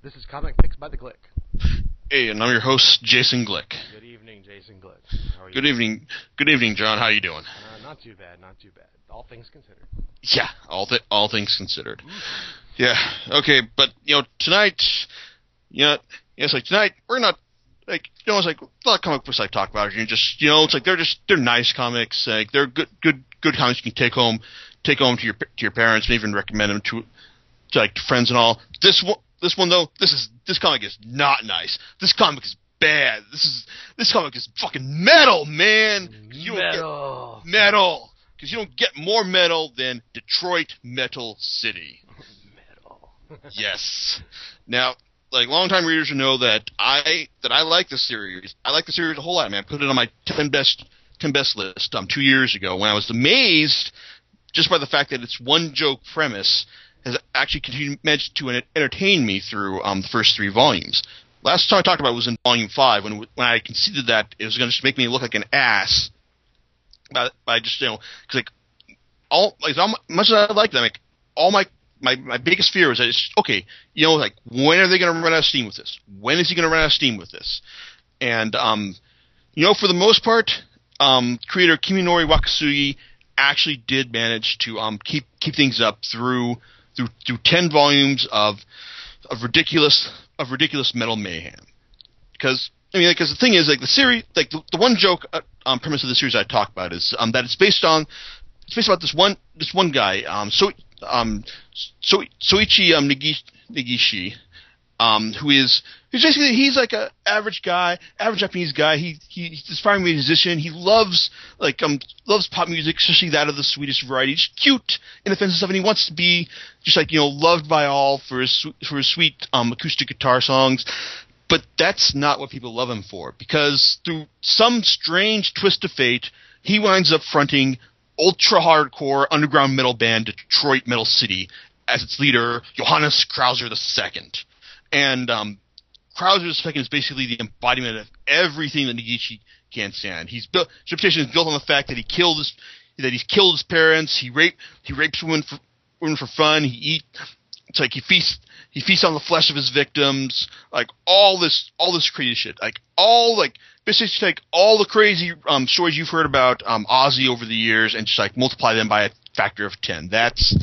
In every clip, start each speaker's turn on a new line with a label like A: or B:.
A: This is Comic Picks by the Glick.
B: Hey, and I'm your host, Jason Glick.
A: Good evening, Jason Glick. How are you?
B: Good evening. Good evening, John. How are you doing?
A: Uh, not too bad, not too bad. All things considered.
B: Yeah, all th- all things considered. Yeah. Okay, but you know tonight, you know, it's like tonight we're not like you know it's like a lot of comic books I talk about. You just you know it's like they're just they're nice comics. Like they're good good good comics you can take home take home to your to your parents and even recommend them to to like to friends and all. This one this one though this is this comic is not nice. This comic is bad. This is this comic is fucking metal, man. You don't get-
A: Metal.
B: metal because you don't get more metal than Detroit Metal City.
A: Metal.
B: yes. Now, like longtime readers will know that I that I like the series. I like the series a whole lot, man. I put it on my ten best ten best list um two years ago when I was amazed just by the fact that its one joke premise has actually continued managed to entertain me through um the first three volumes. Last time I talked about it was in volume five when when I conceded that it was going to just make me look like an ass by, by just you know because like all like much as I like them, like all my my my biggest fear was that it's okay. You know, like when are they going to run out of steam with this? When is he going to run out of steam with this? And um, you know, for the most part, um, creator Kiminori Wakasugi actually did manage to um keep keep things up through through through ten volumes of of ridiculous of ridiculous metal mayhem. Because I mean, because the thing is, like the series, like the, the one joke uh, um, premise of the series I talk about is um, that it's based on it's based about this one this one guy um so um so Soichi um Negishi um who is he's basically he's like a average guy average Japanese guy. He, he he's aspiring musician. He loves like um loves pop music especially that of the Swedish variety. He's cute and offensive stuff and he wants to be just like you know loved by all for his for his sweet um acoustic guitar songs. But that's not what people love him for because through some strange twist of fate he winds up fronting ultra hardcore underground metal band Detroit Metal City as its leader, Johannes Krauser II. And um, Krauser II is basically the embodiment of everything that Negishi can't stand. He's built reputation is built on the fact that he killed his that he's killed his parents. He rape he rapes women for women for fun. He eat it's like he feasts he feasts on the flesh of his victims. Like all this all this crazy shit. Like all like basically take all the crazy um, stories you've heard about um, Ozzy over the years and just like multiply them by a factor of ten. That's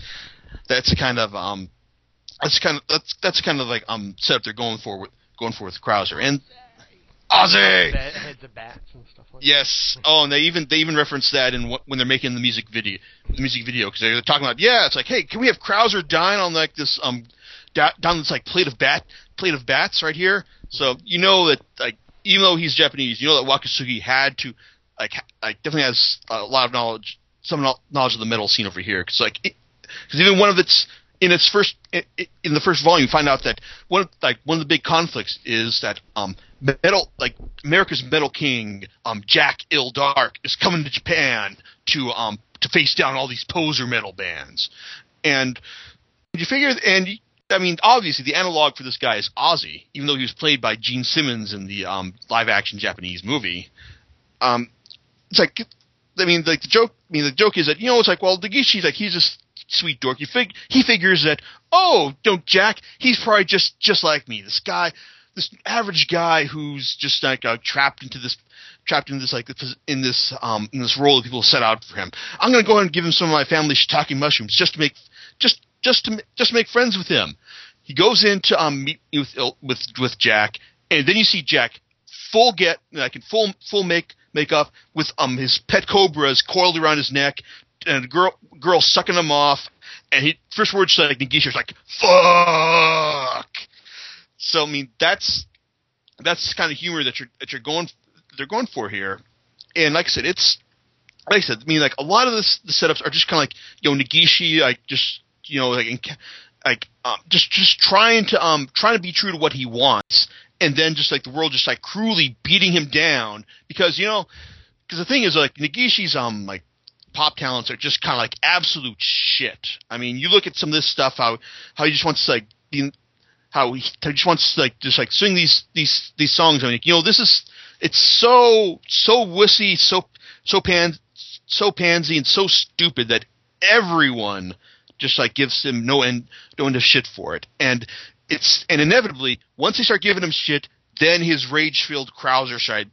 B: that's the kind of um that's kind of that's that's kind of like um setup they're going for with going for with Krauser and Ozzy.
A: Heads of bats and stuff like
B: Yes. Oh, and they even they even reference that in wh- when they're making the music video, the music video because they're talking about yeah, it's like hey, can we have Krauser dying on like this um da- down this like plate of bat plate of bats right here? So you know that like even though he's Japanese, you know that Wakasugi had to like ha- like definitely has a lot of knowledge, some knowledge of the metal scene over here because like because even one of its in its first in, the first volume, you find out that one like one of the big conflicts is that um metal like America's metal king um Jack Ill Dark is coming to Japan to um to face down all these poser metal bands, and you figure and. I mean, obviously, the analog for this guy is Ozzy, even though he was played by Gene Simmons in the um, live-action Japanese movie. Um, it's like, I mean, like the joke. I mean, the joke is that you know, it's like, well, Negishi's like he's s- sweet dork. You fig- he figures that, oh, don't Jack, he's probably just just like me. This guy, this average guy who's just like uh, trapped into this trapped in this like in this um in this role that people set out for him. I'm gonna go ahead and give him some of my family shiitake mushrooms just to make just just to just make friends with him. He goes in to um meet with with with Jack, and then you see Jack full get like in full full make makeup with um his pet cobras coiled around his neck, and girl girl sucking him off, and he first words like Negishi is like fuck. So I mean that's that's kind of humor that you're that you're going they're going for here, and like I said, it's like I said, I mean like a lot of this the setups are just kind of like you know Negishi like just you know like like um, just just trying to um trying to be true to what he wants, and then just like the world just like cruelly beating him down because you know because the thing is like Negishi's um like pop talents are just kind of like absolute shit. I mean, you look at some of this stuff how how he just wants to like be how he, just wants to like just like sing these these these songs. I mean, you know, this is it's so so wussy, so so pan so pansy and so stupid that everyone just like gives him no end no end of shit for it. And it's and inevitably once they start giving him shit, then his rage filled Krauser side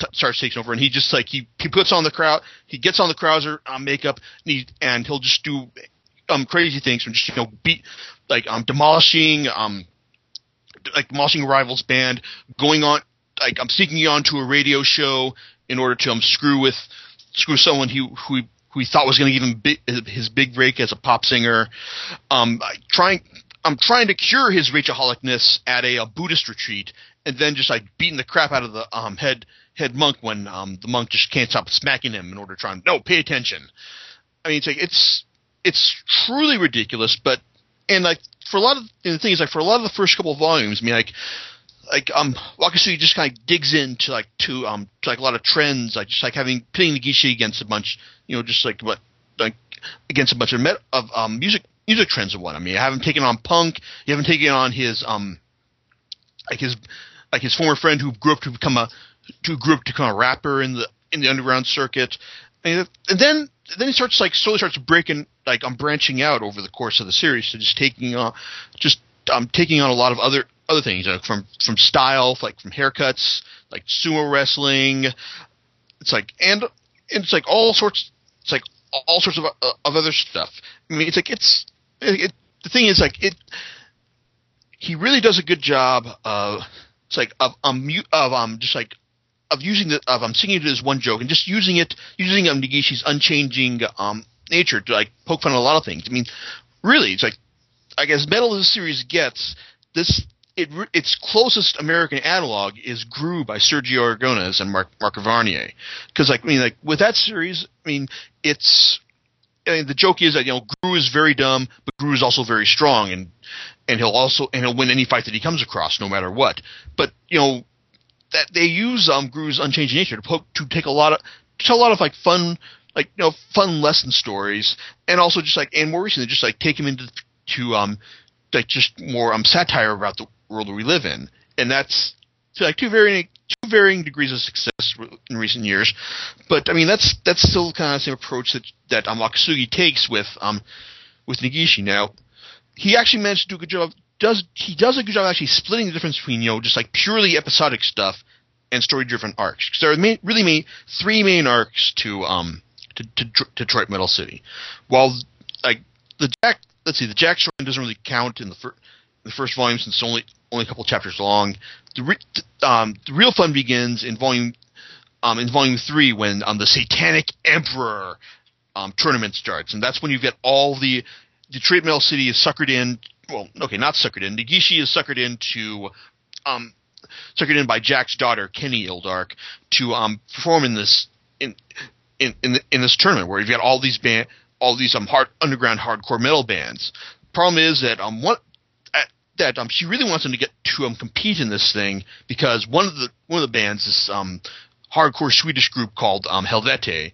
B: t- starts taking over, and he just like he he puts on the crowd, he gets on the Krauser um, makeup, and, he, and he'll just do um crazy things from just you know beat like um demolishing um like demolishing rival's band, going on like I'm sneaking onto a radio show in order to um screw with screw someone who who he, who he thought was going to give him his big break as a pop singer. Um, trying I'm trying to cure his rageaholicness at a, a, Buddhist retreat, and then just like beating the crap out of the um, head head monk when um, the monk just can't stop smacking him in order to try and no pay attention. I mean, it's like it's it's truly ridiculous, but and like for a lot of and the thing is like for a lot of the first couple of volumes, I mean like like um Wakasugi just kind of digs into like to um to like a lot of trends, like just like having pitting the Negishi against a bunch, you know, just like what like against a bunch of met, of um music music trends and what. I mean, you haven't taken on punk, you haven't taken on his um like his like his former friend who grew up to become a to grew up to become a rapper in the in the underground circuit, and, and then then he starts like slowly starts breaking like I'm branching out over the course of the series to just taking on just um taking on a lot of other other things, from from style, like from haircuts, like sumo wrestling. It's like and, and it's like all sorts. It's like all sorts of uh, of other stuff. I mean, it's like it's it, it, the thing is like it. He really does a good job of it's like of um of um just like of using the of I'm um singing it as one joke and just using it using um Negishi's unchanging um nature to like poke fun at a lot of things. I mean, really, it's like I guess metal as a series gets this it, its closest American analog is Groo by Sergio Aragonés and Mark Mark Evanier. Because like I mean like with that series, I mean it's I mean, the joke is that you know Groo is very dumb, but Groo is also very strong, and and he'll also and he'll win any fight that he comes across, no matter what. But you know that they use um Groo's unchanging nature to poke, to take a lot of to tell a lot of like fun like you know fun lesson stories, and also just like and more recently just like take him into to um like just more um satire about the world we live in, and that's like two varying two varying degrees of success in recent years. But I mean, that's that's still kind of the same approach that that um, Wakasugi takes with um with Negishi. Now, he actually managed to do a good job. Does he does a good job actually splitting the difference between you know just like purely episodic stuff and story driven arcs? Because there are main, really main, three main arcs to um to, to, Detroit Metal City. While like the Jack, let's see, the Jack story doesn't really count in the first the first volume since it's only only a couple chapters long. The, re- um, the real fun begins in volume um, in volume three when um, the Satanic Emperor um, tournament starts, and that's when you get all the Detroit Metal City is suckered in. Well, okay, not suckered in. Negishi is suckered into um, suckered in by Jack's daughter Kenny Ildark to um, perform in this in in in, in this tournament where you've got all these band all these um hard underground hardcore metal bands. Problem is that um what that um, she really wants him to get to um, compete in this thing because one of the one of the bands is um, hardcore Swedish group called um, Helvete.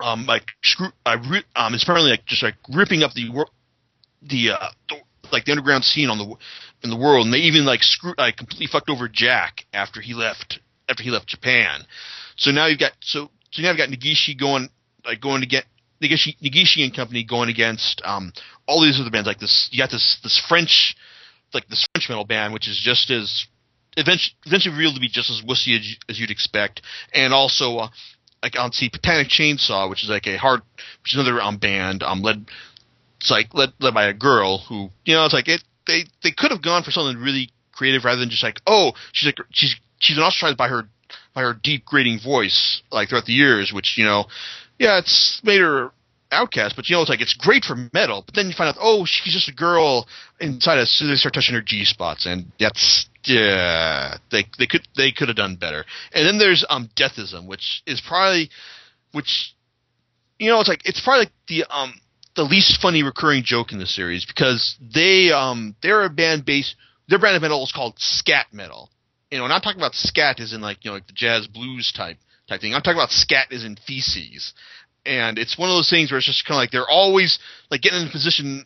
B: Um, like screw, I re- um, it's apparently like just like ripping up the the, uh, the like the underground scene on the in the world, and they even like screw like completely fucked over Jack after he left after he left Japan. So now you've got so so now you've got Negishi going like going to get Negishi, Negishi and company going against um, all these other bands like this. You got this this French like this French metal band, which is just as eventually, eventually revealed to be just as wussy as, as you'd expect, and also uh, like on see Panic Chainsaw, which is like a hard, which is another um, band um led, it's like led led by a girl who you know it's like it they they could have gone for something really creative rather than just like oh she's like she's she's ostracized by her by her deep grating voice like throughout the years, which you know yeah, it's made her outcast, but you know, it's like it's great for metal. But then you find out, oh, she's just a girl inside us. So they start touching her G spots, and that's yeah, they they could they could have done better. And then there's um Deathism, which is probably which you know, it's like it's probably like the um the least funny recurring joke in the series because they um they're a band based their brand of metal is called scat metal. You know, and I'm talking about scat is in like you know like the jazz blues type type thing. I'm talking about scat is in feces, and it's one of those things where it's just kind of like they're always like getting in a position.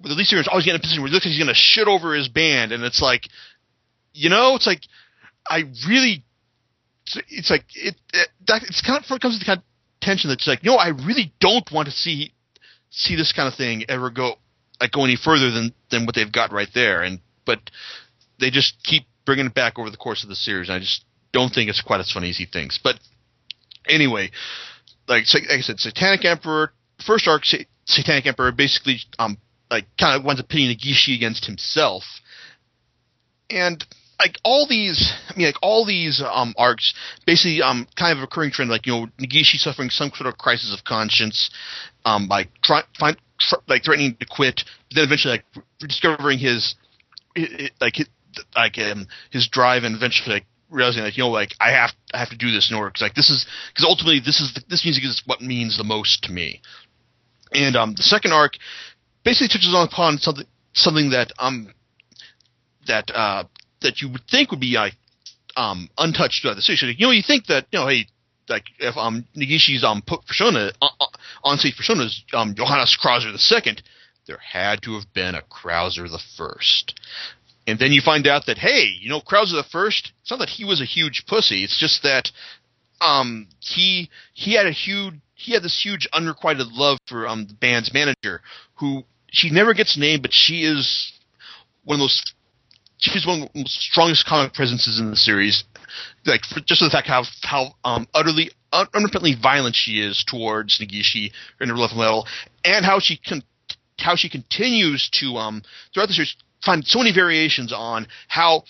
B: Where the lead singer is always getting in a position where he looks like he's going to shit over his band, and it's like, you know, it's like I really, it's like it, it that it's kind of it comes to the kind of tension that's like, you no, I really don't want to see see this kind of thing ever go like go any further than than what they've got right there. And but they just keep bringing it back over the course of the series. And I just don't think it's quite as funny as he thinks. But anyway, like, like I said, Satanic Emperor, first arc, Satanic Emperor basically um like kind of winds up pitting Negishi against himself, and like all these, I mean, like all these um, arcs, basically, um, kind of a recurring trend, like you know, Negishi suffering some sort of crisis of conscience, um, by try, find, like threatening to quit, but then eventually like discovering his, like his, like um, his drive, and eventually like realizing like you know like I have I have to do this in order because like this is because ultimately this is the, this music is what means the most to me, and um, the second arc basically touches on upon something something that um that uh that you would think would be um, untouched throughout the series. You know, you think that you know, hey, like if um Negishi's um persona uh, uh on stage persona is um Johannes Krauser the second, there had to have been a Krauser the first. And then you find out that hey, you know, Krauser the first. It's not that he was a huge pussy. It's just that um he he had a huge he had this huge unrequited love for um the band's manager who she never gets named, but she is one of those she's one of the strongest comic presences in the series. Like for, just the fact how how um, utterly un- unrepentantly violent she is towards Negishi in her love level, and how she con- how she continues to um throughout the series find so many variations on how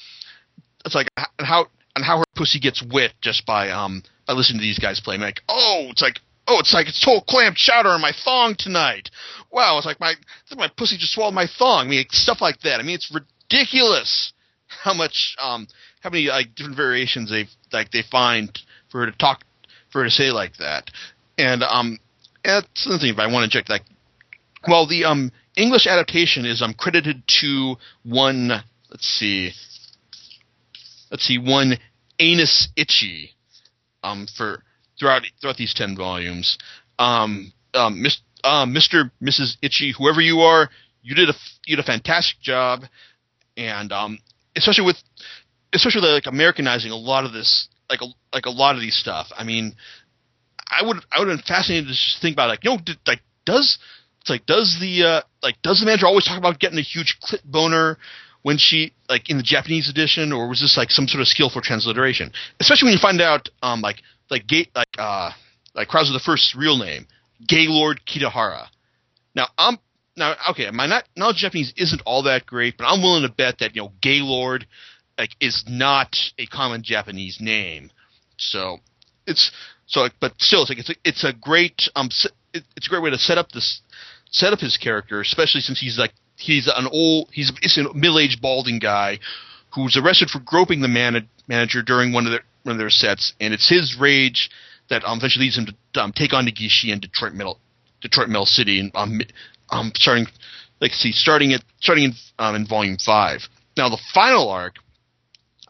B: it's like how and how her pussy gets wet just by um by listening to these guys play. I'm like, oh, it's like oh, it's like it's total clam chowder on my thong tonight. Wow, it's like my my pussy just swallowed my thong. I mean, stuff like that. I mean, it's ridiculous how much um how many like different variations they like they find for her to talk for her to say like that. And um that's another thing if I want to check like well the um English adaptation is um credited to one let's see let's see one Anus Itchy um for throughout throughout these ten volumes. Um um Mr. Um, Mr. Mrs. Itchy, whoever you are, you did a you did a fantastic job, and um, especially with especially like Americanizing a lot of this, like a like a lot of these stuff. I mean, I would I would have been fascinated to just think about like you know like does it's like does the uh, like does the manager always talk about getting a huge clit boner when she like in the Japanese edition or was this like some sort of skillful transliteration? Especially when you find out um like like gay like uh like Krauser the first's real name Gaylord Kitahara. Now I'm now okay, my not knowledge of Japanese isn't all that great, but I'm willing to bet that you know Gaylord like is not a common Japanese name. So it's so like, but still it's like it's a, it's a great um it's a great way to set up this set up his character, especially since he's like he's an old he's, he's a middle aged balding guy who's arrested for groping the man- manager during one of their one of their sets, and it's his rage that um, eventually leads him to um, take on Negishi in Detroit Middle Detroit Mill City and um, um, starting like see starting at starting in um, in volume five. Now the final arc,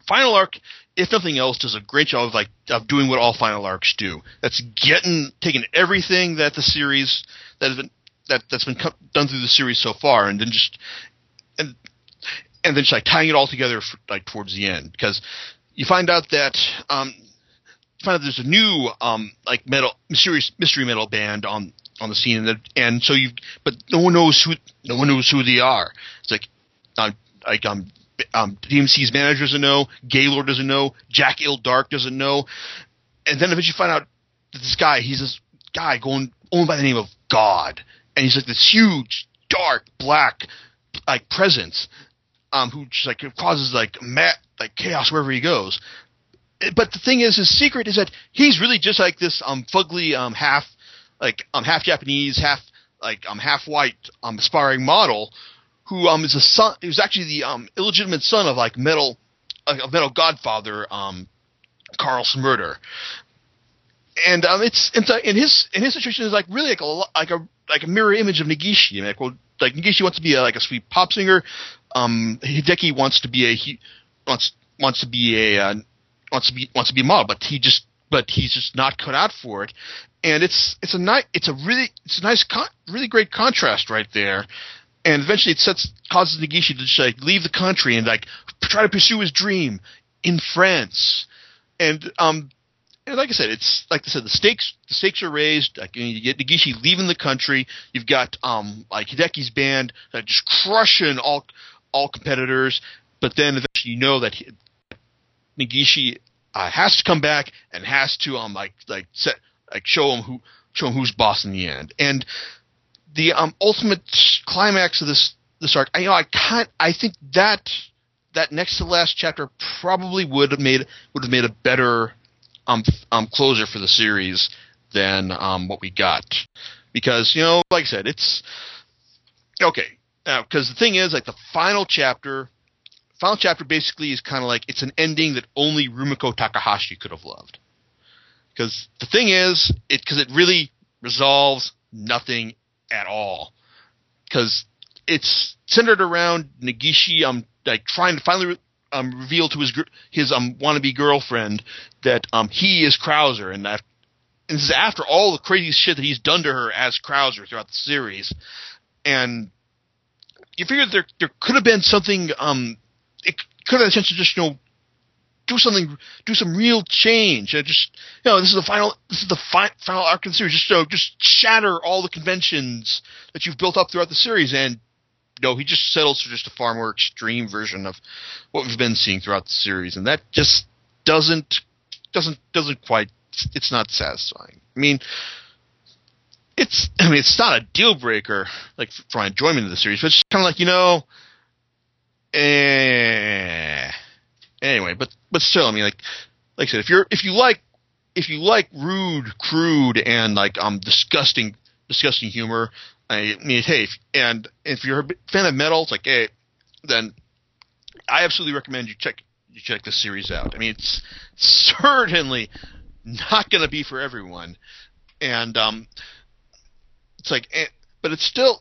B: final arc, if nothing else, does a great job of like of doing what all final arcs do. That's getting taking everything that the series that has been that that's been co- done through the series so far, and then just and and then just like tying it all together for, like towards the end because you find out that um, you find out there's a new um, like metal mysterious mystery metal band on on the scene, and, and so you, but no one knows who, no one knows who they are. It's like, uh, like um, um, DMC's manager doesn't know, Gaylord doesn't know, Jack Ill Dark doesn't know, and then eventually find out that this guy, he's this guy going owned by the name of God, and he's like this huge, dark, black, like presence, um, who just like causes like mat, like chaos wherever he goes. But the thing is, his secret is that he's really just like this um fugly um half like I'm half Japanese, half like I'm half white um aspiring model who um is a son who's actually the um illegitimate son of like metal uh, metal godfather um Carl Smurder. And um it's a, in his in his situation is like really like a like a like a mirror image of Negishi. I mean, like well like Negishi wants to be a, like a sweet pop singer. Um Hideki wants to be a he wants wants to be a uh, wants to be wants to be a model, but he just but he's just not cut out for it and it's it's a nice it's a really it's a nice con- really great contrast right there and eventually it sets causes Negishi to just like leave the country and like try to pursue his dream in France and um and like I said, it's like I said, the stakes the stakes are raised. Like you get Negishi leaving the country. You've got um like Hideki's band uh, just crushing all all competitors, but then eventually you know that he, Negishi uh, has to come back and has to um like like set like show him who show him who's boss in the end. And the um ultimate climax of this this arc, I you know I can't I think that that next to last chapter probably would have made would have made a better um um closer for the series than um what we got because you know like I said it's okay because the thing is like the final chapter final chapter basically is kind of like it's an ending that only Rumiko Takahashi could have loved. Because the thing is it because it really resolves nothing at all. Because it's centered around Negishi um like trying to finally um, reveal to his his um wannabe girlfriend that um he is Krauser and that and this is after all the crazy shit that he's done to her as Krauser throughout the series. And you figure there there could have been something um it could have a chance to just you know do something do some real change and just you know this is the final this is the fi- final arc of the series just you know, just shatter all the conventions that you've built up throughout the series and no, he just settles for just a far more extreme version of what we've been seeing throughout the series, and that just doesn't doesn't doesn't quite. It's not satisfying. I mean, it's I mean it's not a deal breaker like for my enjoyment of the series, but it's kind of like you know, eh. Anyway, but but still, I mean, like like I said, if you're if you like if you like rude, crude, and like um disgusting disgusting humor, I mean, hey, if, and if you're a fan of metal, it's like, hey, then I absolutely recommend you check you check this series out. I mean, it's certainly not going to be for everyone, and um, it's like, eh, but it's still.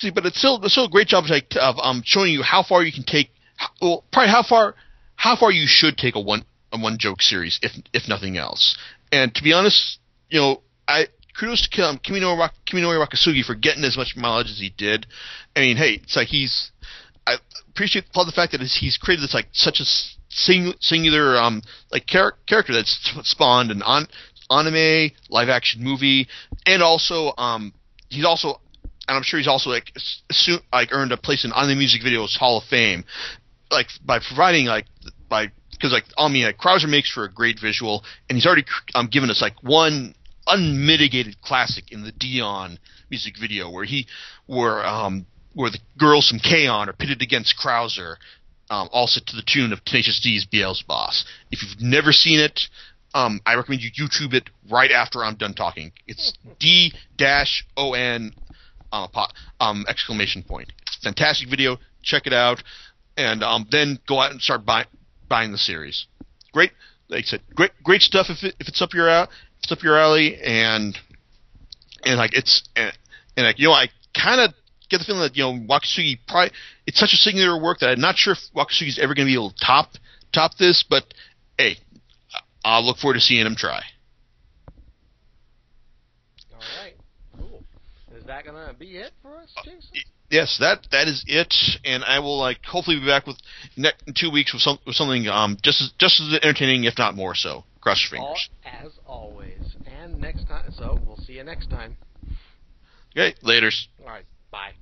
B: See, but it's still it's still a great job of, like, of um showing you how far you can take, well, probably how far how far you should take a one a one joke series if if nothing else. And to be honest, you know, I kudos to um, Kiminori, Kiminori Wakasugi for getting as much mileage as he did. I mean, hey, it's like he's. I appreciate the fact that he's created this like such a sing, singular um like char- character that's spawned an on, anime live action movie, and also um he's also and I'm sure he's also like soon, like earned a place in on the music videos Hall of Fame, like by providing like by because like I mean like Krauser makes for a great visual, and he's already um, given us like one unmitigated classic in the Dion music video where he where um where the girls from K-On! are pitted against Krauser, um, also to the tune of Tenacious D's Beelzeboss. If you've never seen it, um, I recommend you YouTube it right after I'm done talking. It's D dash O N um, um, exclamation point. It's a fantastic video. Check it out, and um, then go out and start buy, buying the series. Great, like I said, great great stuff. If it, if it's up your out it's up your alley, and and like it's and, and like you know I kind of get the feeling that you know Wakasugi probably it's such a singular work that I'm not sure if Wakasugi's ever going to be able to top top this, but hey, I'll look forward to seeing him try.
A: All right, cool. Is that gonna be it for us, uh, Jason? Uh,
B: yes, that that is it, and I will like hopefully be back with ne- two weeks with, some, with something um just as just as entertaining, if not more so. Cross your fingers.
A: All, as always. And next time, so we'll see you next time.
B: Okay, later.
A: All right, bye.